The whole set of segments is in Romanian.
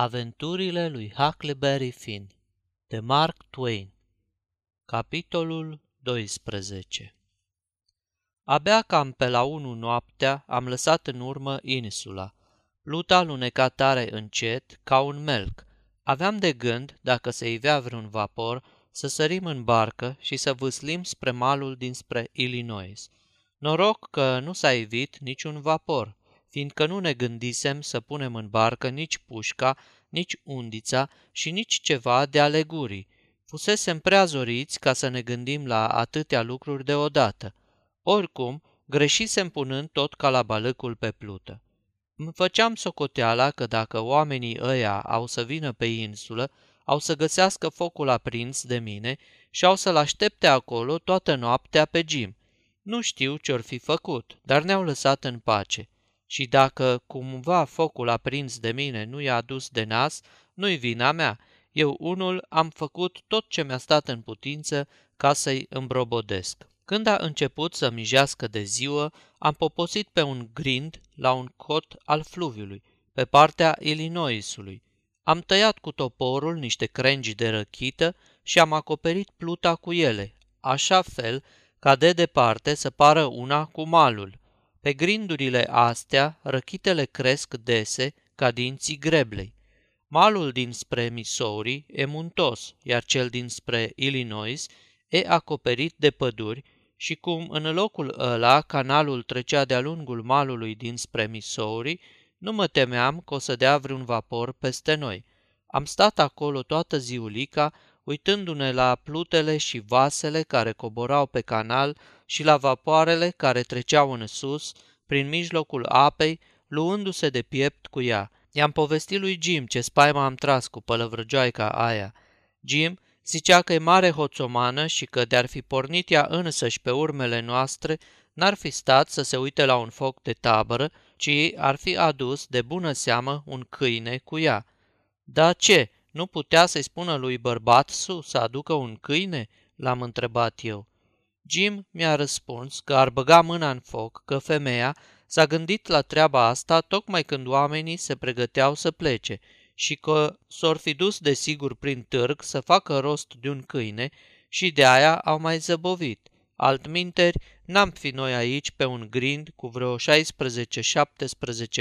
Aventurile lui Huckleberry Finn de Mark Twain Capitolul 12 Abia cam pe la unu noaptea am lăsat în urmă insula. Pluta luneca tare încet, ca un melc. Aveam de gând, dacă se ivea vreun vapor, să sărim în barcă și să vâslim spre malul dinspre Illinois. Noroc că nu s-a ivit niciun vapor fiindcă nu ne gândisem să punem în barcă nici pușca, nici undița și nici ceva de alegurii. Fusesem prea zoriți ca să ne gândim la atâtea lucruri deodată. Oricum, greșisem punând tot calabalăcul pe plută. Îmi făceam socoteala că dacă oamenii ăia au să vină pe insulă, au să găsească focul aprins de mine și au să-l aștepte acolo toată noaptea pe Jim. Nu știu ce-or fi făcut, dar ne-au lăsat în pace și dacă cumva focul aprins de mine nu i-a adus de nas, nu-i vina mea. Eu unul am făcut tot ce mi-a stat în putință ca să-i îmbrobodesc. Când a început să mijească de ziua, am poposit pe un grind la un cot al fluviului, pe partea Illinoisului. Am tăiat cu toporul niște crengi de răchită și am acoperit pluta cu ele, așa fel ca de departe să pară una cu malul – pe grindurile astea, răchitele cresc dese ca dinții greblei. Malul dinspre Missouri e muntos, iar cel dinspre Illinois e acoperit de păduri și cum în locul ăla canalul trecea de-a lungul malului dinspre Missouri, nu mă temeam că o să dea vreun vapor peste noi. Am stat acolo toată ziulica, uitându-ne la plutele și vasele care coborau pe canal și la vapoarele care treceau în sus, prin mijlocul apei, luându-se de piept cu ea. I-am povestit lui Jim ce spaima am tras cu pălăvrăgioaica aia. Jim zicea că e mare hoțomană și că de-ar fi pornit ea însăși pe urmele noastre, n-ar fi stat să se uite la un foc de tabără, ci ar fi adus de bună seamă un câine cu ea. Da ce, nu putea să-i spună lui bărbat su să aducă un câine?" l-am întrebat eu. Jim mi-a răspuns că ar băga mâna în foc, că femeia s-a gândit la treaba asta tocmai când oamenii se pregăteau să plece și că s-or fi dus de sigur prin târg să facă rost de un câine și de aia au mai zăbovit. Altminteri, n-am fi noi aici pe un grind cu vreo 16-17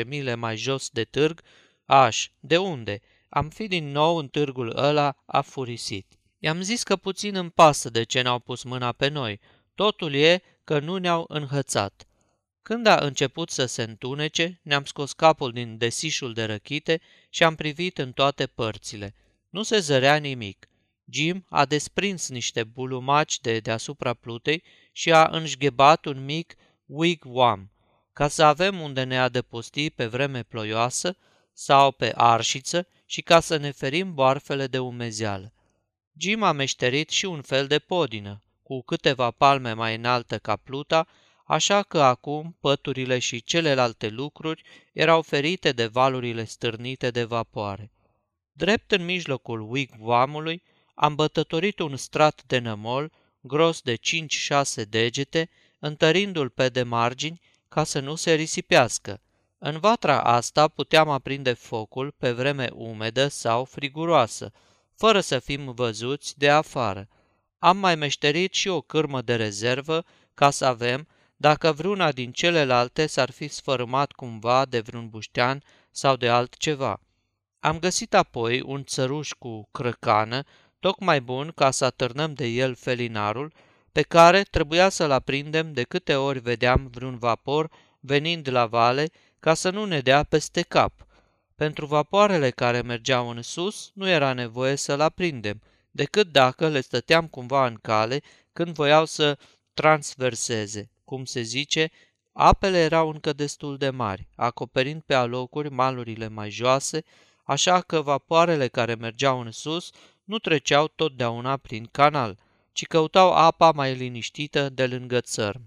mile mai jos de târg, aș, de unde? Am fi din nou în târgul ăla afurisit. I-am zis că puțin îmi pasă de ce n-au pus mâna pe noi, Totul e că nu ne-au înhățat. Când a început să se întunece, ne-am scos capul din desișul de răchite și am privit în toate părțile. Nu se zărea nimic. Jim a desprins niște bulumaci de deasupra plutei și a înșghebat un mic wigwam, ca să avem unde ne adăposti pe vreme ploioasă sau pe arșiță și ca să ne ferim boarfele de umezeală. Jim a meșterit și un fel de podină, cu câteva palme mai înaltă ca pluta, așa că acum păturile și celelalte lucruri erau ferite de valurile stârnite de vapoare. Drept în mijlocul wigwamului am bătătorit un strat de nămol gros de 5-6 degete, întărindu-l pe de margini ca să nu se risipească. În vatra asta puteam aprinde focul pe vreme umedă sau friguroasă, fără să fim văzuți de afară. Am mai meșterit și o cârmă de rezervă ca să avem, dacă vreuna din celelalte s-ar fi sfărâmat cumva de vreun buștean sau de altceva. Am găsit apoi un țăruș cu crăcană, tocmai bun ca să atârnăm de el felinarul, pe care trebuia să-l aprindem de câte ori vedeam vreun vapor venind la vale ca să nu ne dea peste cap. Pentru vapoarele care mergeau în sus nu era nevoie să-l aprindem – decât dacă le stăteam cumva în cale când voiau să transverseze. Cum se zice, apele erau încă destul de mari, acoperind pe alocuri malurile mai joase, așa că vapoarele care mergeau în sus nu treceau totdeauna prin canal, ci căutau apa mai liniștită de lângă țărm.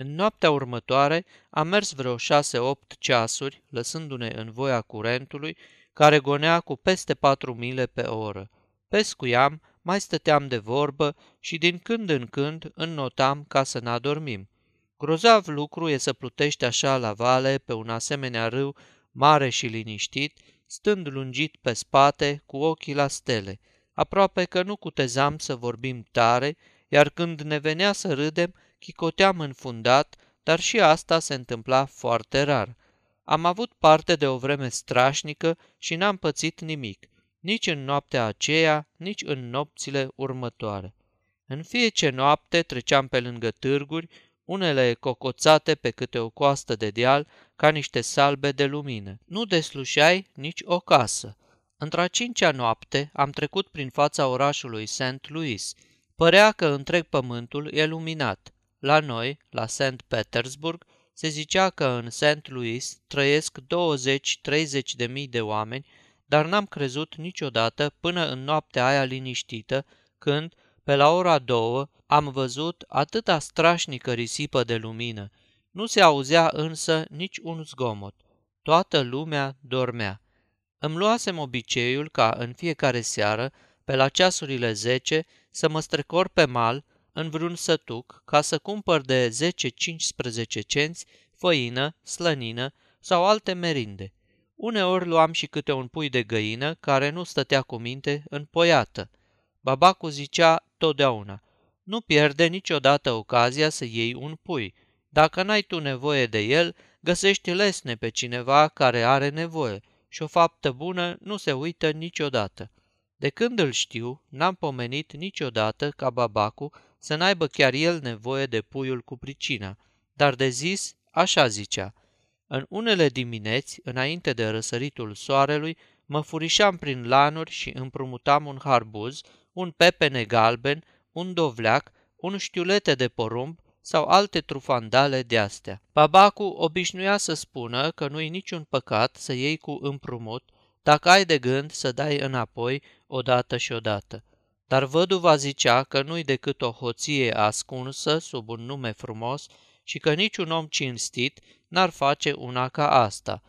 În noaptea următoare am mers vreo șase-opt ceasuri, lăsându-ne în voia curentului, care gonea cu peste patru mile pe oră. Pescuiam, mai stăteam de vorbă și din când în când înnotam ca să n-adormim. Grozav lucru e să plutești așa la vale pe un asemenea râu mare și liniștit, stând lungit pe spate, cu ochii la stele. Aproape că nu cutezam să vorbim tare, iar când ne venea să râdem, chicoteam înfundat, dar și asta se întâmpla foarte rar. Am avut parte de o vreme strașnică și n-am pățit nimic, nici în noaptea aceea, nici în nopțile următoare. În fiecare noapte treceam pe lângă târguri, unele cocoțate pe câte o coastă de deal, ca niște salbe de lumină. Nu deslușeai nici o casă. Într-a cincea noapte am trecut prin fața orașului St. Louis. Părea că întreg pământul e luminat. La noi, la St. Petersburg, se zicea că în St. Louis trăiesc 20-30 de mii de oameni, dar n-am crezut niciodată până în noaptea aia liniștită, când, pe la ora două, am văzut atâta strașnică risipă de lumină. Nu se auzea însă nici un zgomot. Toată lumea dormea. Îmi luasem obiceiul ca în fiecare seară, pe la ceasurile zece, să mă strecor pe mal în vreun sătuc ca să cumpăr de 10-15 cenți făină, slănină sau alte merinde. Uneori luam și câte un pui de găină care nu stătea cu minte în poiată. Babacu zicea totdeauna, nu pierde niciodată ocazia să iei un pui. Dacă n-ai tu nevoie de el, găsești lesne pe cineva care are nevoie și o faptă bună nu se uită niciodată. De când îl știu, n-am pomenit niciodată ca babacu să n-aibă chiar el nevoie de puiul cu pricina, dar de zis, așa zicea. În unele dimineți, înainte de răsăritul soarelui, mă furișam prin lanuri și împrumutam un harbuz, un pepene galben, un dovleac, un știulete de porumb sau alte trufandale de astea. Babacu obișnuia să spună că nu-i niciun păcat să iei cu împrumut dacă ai de gând să dai înapoi odată și odată. Dar văduva zicea că nu-i decât o hoție ascunsă sub un nume frumos și că niciun om cinstit n-ar face una ca asta.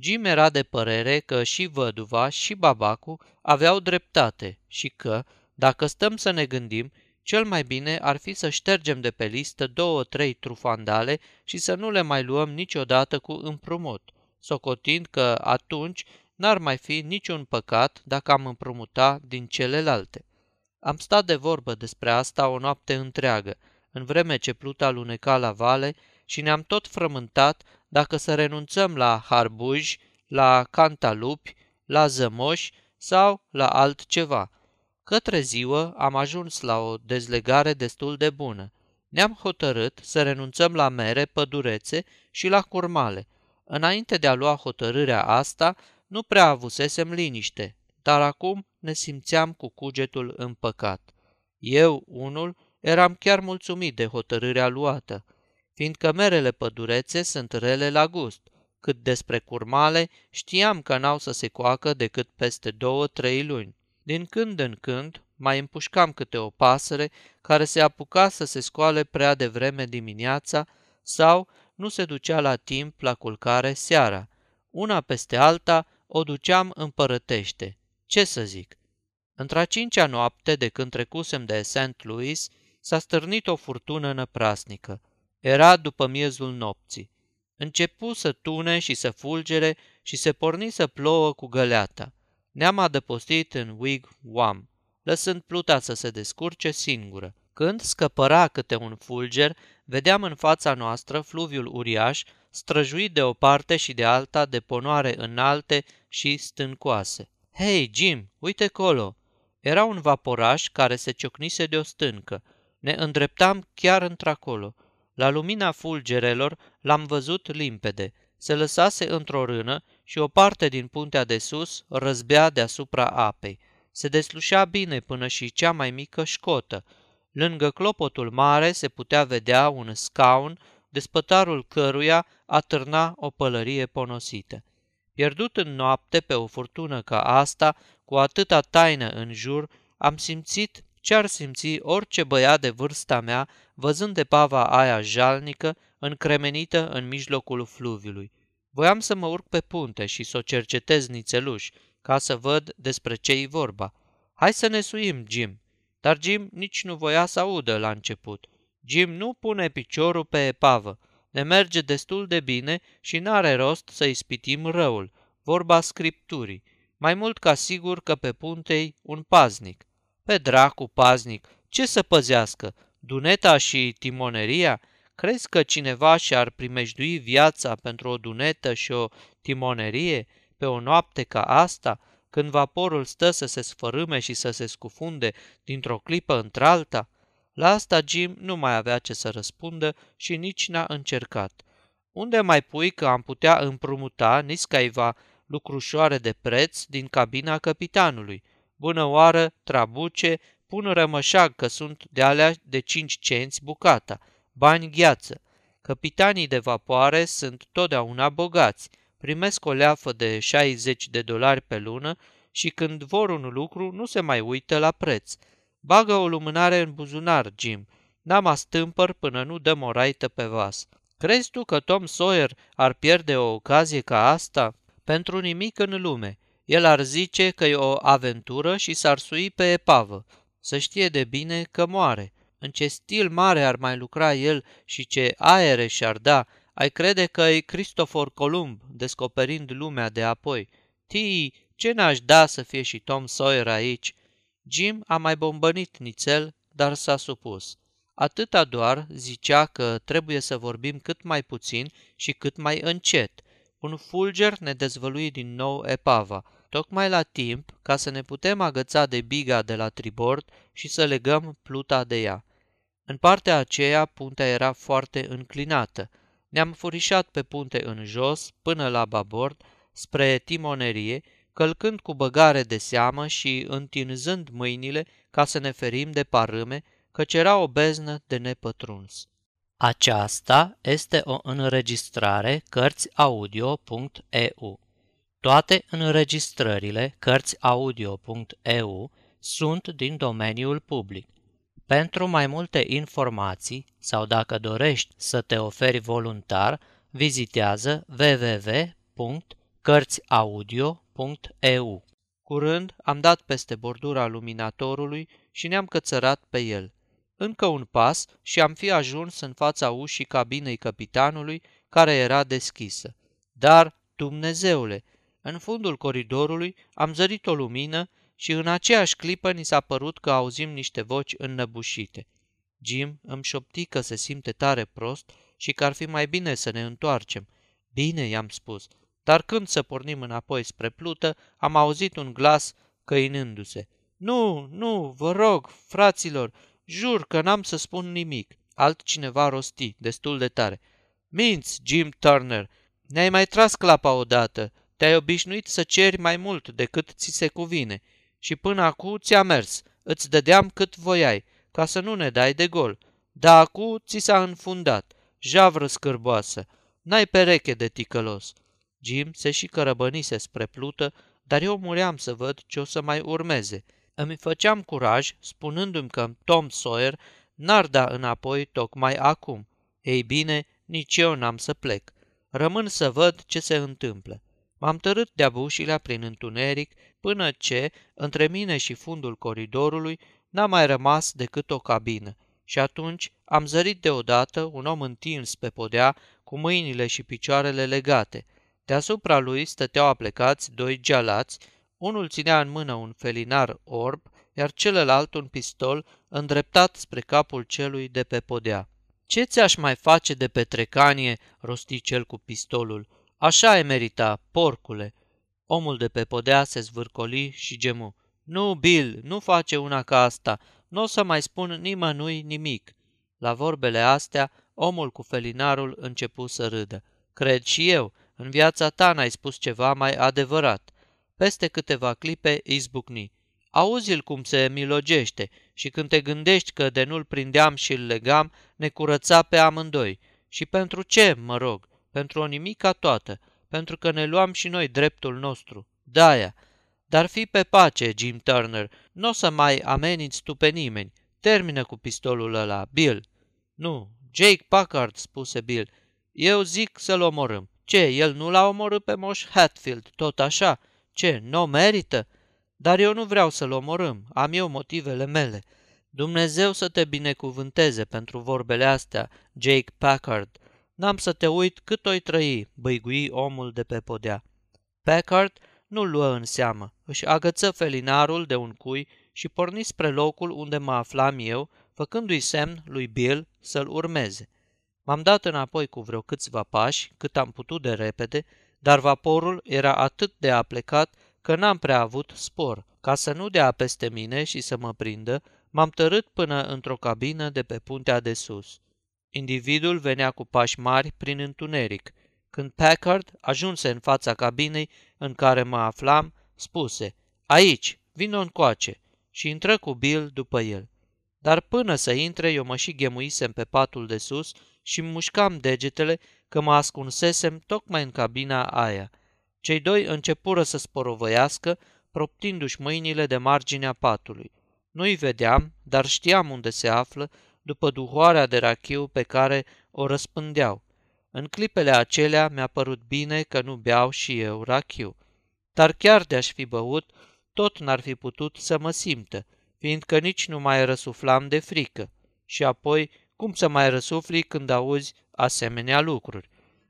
Jim era de părere că și văduva și babacu aveau dreptate și că, dacă stăm să ne gândim, cel mai bine ar fi să ștergem de pe listă două-trei trufandale și să nu le mai luăm niciodată cu împrumut, socotind că atunci n-ar mai fi niciun păcat dacă am împrumuta din celelalte. Am stat de vorbă despre asta o noapte întreagă, în vreme ce pluta luneca la vale și ne-am tot frământat dacă să renunțăm la harbuji, la cantalupi, la zămoși sau la altceva. Către ziua am ajuns la o dezlegare destul de bună. Ne-am hotărât să renunțăm la mere, pădurețe și la curmale. Înainte de a lua hotărârea asta, nu prea avusesem liniște, dar acum ne simțeam cu cugetul împăcat. Eu, unul, eram chiar mulțumit de hotărârea luată, fiindcă merele pădurețe sunt rele la gust, cât despre curmale știam că n-au să se coacă decât peste două-trei luni. Din când în când mai împușcam câte o pasăre care se apuca să se scoale prea devreme dimineața sau nu se ducea la timp la culcare seara. Una peste alta o duceam împărătește. Ce să zic? Într-a cincea noapte de când trecusem de St. Louis, s-a stârnit o furtună năprasnică. Era după miezul nopții. Începu să tune și să fulgere și se porni să plouă cu găleata. Ne-am adăpostit în wigwam, lăsând pluta să se descurce singură. Când scăpăra câte un fulger, vedeam în fața noastră fluviul uriaș, străjuit de o parte și de alta de ponoare înalte și stâncoase. Hei, Jim, uite colo!" Era un vaporaș care se ciocnise de o stâncă. Ne îndreptam chiar într-acolo. La lumina fulgerelor l-am văzut limpede. Se lăsase într-o rână și o parte din puntea de sus răzbea deasupra apei. Se deslușea bine până și cea mai mică școtă. Lângă clopotul mare se putea vedea un scaun, despătarul căruia atârna o pălărie ponosită. Pierdut în noapte pe o furtună ca asta, cu atâta taină în jur, am simțit ce-ar simți orice băiat de vârsta mea văzând de pava aia jalnică încremenită în mijlocul fluviului. Voiam să mă urc pe punte și să o cercetez nițeluș, ca să văd despre ce-i vorba. Hai să ne suim, Jim. Dar Jim nici nu voia să audă la început. Jim nu pune piciorul pe epavă. Ne merge destul de bine și n-are rost să ispitim răul, vorba scripturii. mai mult ca sigur că pe puntei un paznic. Pe dracu paznic, ce să păzească? Duneta și timoneria? Crezi că cineva și-ar primejdui viața pentru o dunetă și o timonerie pe o noapte ca asta, când vaporul stă să se sfărâme și să se scufunde dintr-o clipă într-alta? La asta Jim nu mai avea ce să răspundă și nici n-a încercat. Unde mai pui că am putea împrumuta niscaiva lucrușoare de preț din cabina capitanului? Bună oară, trabuce, pun rămășag că sunt de alea de 5 cenți bucata, bani gheață. Capitanii de vapoare sunt totdeauna bogați, primesc o leafă de 60 de dolari pe lună și când vor un lucru nu se mai uită la preț. Bagă o lumânare în buzunar, Jim. N-am astâmpăr până nu dăm o raită pe vas. Crezi tu că Tom Sawyer ar pierde o ocazie ca asta? Pentru nimic în lume. El ar zice că e o aventură și s-ar sui pe epavă. Să știe de bine că moare. În ce stil mare ar mai lucra el și ce aere și-ar da, ai crede că e Cristofor Columb descoperind lumea de apoi. Tii, ce n-aș da să fie și Tom Sawyer aici? Jim a mai bombănit nițel, dar s-a supus. Atâta doar zicea că trebuie să vorbim cât mai puțin și cât mai încet. Un fulger ne dezvălui din nou epava, tocmai la timp ca să ne putem agăța de biga de la tribord și să legăm pluta de ea. În partea aceea puntea era foarte înclinată. Ne-am furișat pe punte în jos, până la babord, spre timonerie, călcând cu băgare de seamă și întinzând mâinile ca să ne ferim de parâme, căci era o beznă de nepătruns. Aceasta este o înregistrare Cărțiaudio.eu. Toate înregistrările Cărțiaudio.eu sunt din domeniul public. Pentru mai multe informații sau dacă dorești să te oferi voluntar, vizitează www.cărțiaudio.eu. Curând am dat peste bordura luminatorului și ne-am cățărat pe el. Încă un pas și am fi ajuns în fața ușii cabinei capitanului, care era deschisă. Dar, Dumnezeule, în fundul coridorului am zărit o lumină și în aceeași clipă ni s-a părut că auzim niște voci înnăbușite. Jim îmi șopti că se simte tare prost și că ar fi mai bine să ne întoarcem. Bine, i-am spus, dar când să pornim înapoi spre plută, am auzit un glas căinându-se. Nu, nu, vă rog, fraților, jur că n-am să spun nimic. Altcineva rosti, destul de tare. Minți, Jim Turner, ne-ai mai tras clapa odată. Te-ai obișnuit să ceri mai mult decât ți se cuvine și până acum ți-a mers, îți dădeam cât voiai, ca să nu ne dai de gol. Dar acum ți s-a înfundat, javră scârboasă, n-ai pereche de ticălos. Jim se și cărăbănise spre plută, dar eu muream să văd ce o să mai urmeze. Îmi făceam curaj, spunându-mi că Tom Sawyer n-ar da înapoi tocmai acum. Ei bine, nici eu n-am să plec. Rămân să văd ce se întâmplă. M-am tărât de-a bușilea prin întuneric până ce, între mine și fundul coridorului, n-a mai rămas decât o cabină. Și atunci am zărit deodată un om întins pe podea, cu mâinile și picioarele legate. Deasupra lui stăteau aplecați doi gealați, unul ținea în mână un felinar orb, iar celălalt un pistol îndreptat spre capul celui de pe podea. Ce ți-aș mai face de petrecanie?" rosti cel cu pistolul. Așa e merita, porcule!" Omul de pe podea se zvârcoli și gemu. Nu, Bill, nu face una ca asta. Nu o să mai spun nimănui nimic." La vorbele astea, omul cu felinarul începu să râdă. Cred și eu, în viața ta n-ai spus ceva mai adevărat. Peste câteva clipe izbucni. Auzi-l cum se milogește și când te gândești că de nu-l prindeam și îl legam, ne curăța pe amândoi. Și pentru ce, mă rog? Pentru o nimica toată pentru că ne luam și noi dreptul nostru. Daia. Dar fi pe pace, Jim Turner, nu o să mai ameninți tu pe nimeni. Termină cu pistolul ăla, Bill. Nu, Jake Packard, spuse Bill. Eu zic să-l omorâm. Ce, el nu l-a omorât pe moș Hatfield, tot așa? Ce, nu merită? Dar eu nu vreau să-l omorâm, am eu motivele mele. Dumnezeu să te binecuvânteze pentru vorbele astea, Jake Packard. N-am să te uit cât o-i trăi, băigui omul de pe podea. Packard nu-l luă în seamă, își agăță felinarul de un cui și porni spre locul unde mă aflam eu, făcându-i semn lui Bill să-l urmeze. M-am dat înapoi cu vreo câțiva pași, cât am putut de repede, dar vaporul era atât de aplecat că n-am prea avut spor. Ca să nu dea peste mine și să mă prindă, m-am tărât până într-o cabină de pe puntea de sus. Individul venea cu pași mari prin întuneric. Când Packard ajunse în fața cabinei în care mă aflam, spuse, Aici, vino încoace, și intră cu Bill după el. Dar până să intre, eu mă și ghemuisem pe patul de sus și mușcam degetele că mă ascunsesem tocmai în cabina aia. Cei doi începură să sporovăiască, proptindu-și mâinile de marginea patului. Nu-i vedeam, dar știam unde se află, după duhoarea de rachiu pe care o răspândeau. În clipele acelea mi-a părut bine că nu beau și eu rachiu. Dar chiar de-aș fi băut, tot n-ar fi putut să mă simtă, fiindcă nici nu mai răsuflam de frică. Și apoi, cum să mai răsufli când auzi asemenea lucruri?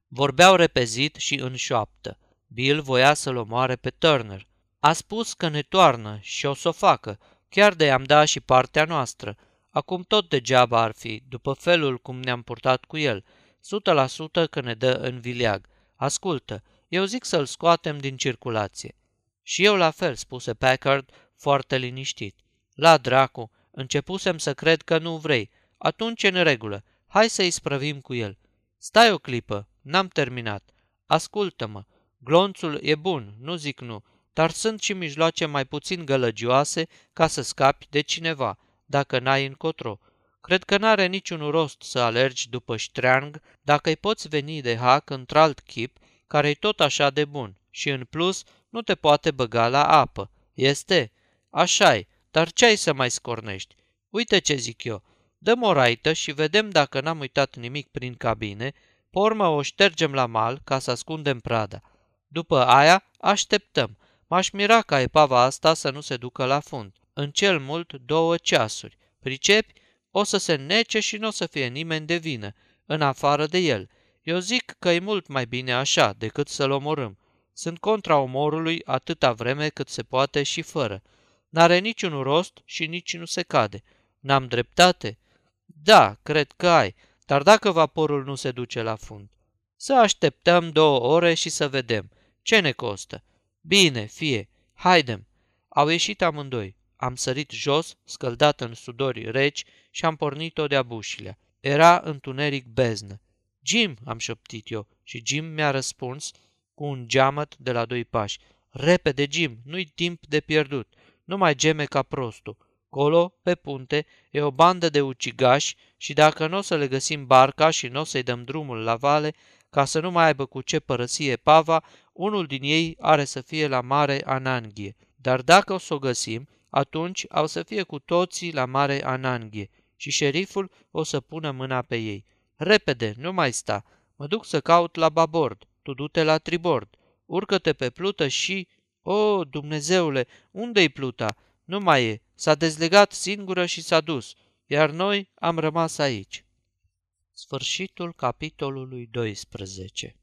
Vorbeau repezit și în șoaptă. Bill voia să-l omoare pe Turner. A spus că ne toarnă și o să o facă, chiar de i-am dat și partea noastră. Acum tot degeaba ar fi, după felul cum ne-am purtat cu el. Sută la sută că ne dă în vileag. Ascultă, eu zic să-l scoatem din circulație. Și eu la fel, spuse Packard, foarte liniștit. La dracu, începusem să cred că nu vrei. Atunci în regulă, hai să-i sprăvim cu el. Stai o clipă, n-am terminat. Ascultă-mă, glonțul e bun, nu zic nu, dar sunt și mijloace mai puțin gălăgioase ca să scapi de cineva, dacă n-ai încotro. Cred că n-are niciun rost să alergi după ștreang dacă îi poți veni de hac într-alt chip care e tot așa de bun și în plus nu te poate băga la apă. Este? așa dar ce ai să mai scornești? Uite ce zic eu. Dăm o raită și vedem dacă n-am uitat nimic prin cabine, pe urmă o ștergem la mal ca să ascundem prada. După aia, așteptăm. M-aș mira ca epava asta să nu se ducă la fund. În cel mult două ceasuri. Pricepi? O să se nece și nu o să fie nimeni de vină, în afară de el. Eu zic că e mult mai bine așa decât să-l omorâm. Sunt contra omorului atâta vreme cât se poate și fără. N-are niciun rost și nici nu se cade. N-am dreptate? Da, cred că ai, dar dacă vaporul nu se duce la fund? Să așteptăm două ore și să vedem. Ce ne costă? Bine, fie, haidem. Au ieșit amândoi. Am sărit jos, scăldat în sudori reci și am pornit-o de-a bușilea. Era întuneric beznă. Jim, am șoptit eu și Jim mi-a răspuns cu un geamăt de la doi pași. Repede, Jim, nu-i timp de pierdut. Nu mai geme ca prostul. Colo, pe punte, e o bandă de ucigași și dacă nu o să le găsim barca și nu o să-i dăm drumul la vale, ca să nu mai aibă cu ce părăsie pava, unul din ei are să fie la mare Ananghie. Dar dacă o să o găsim, atunci au să fie cu toții la mare Ananghie și șeriful o să pună mâna pe ei. Repede, nu mai sta, mă duc să caut la babord, tu du-te la tribord, urcă-te pe plută și... O, Dumnezeule, unde-i pluta? Nu mai e, s-a dezlegat singură și s-a dus, iar noi am rămas aici. Sfârșitul capitolului 12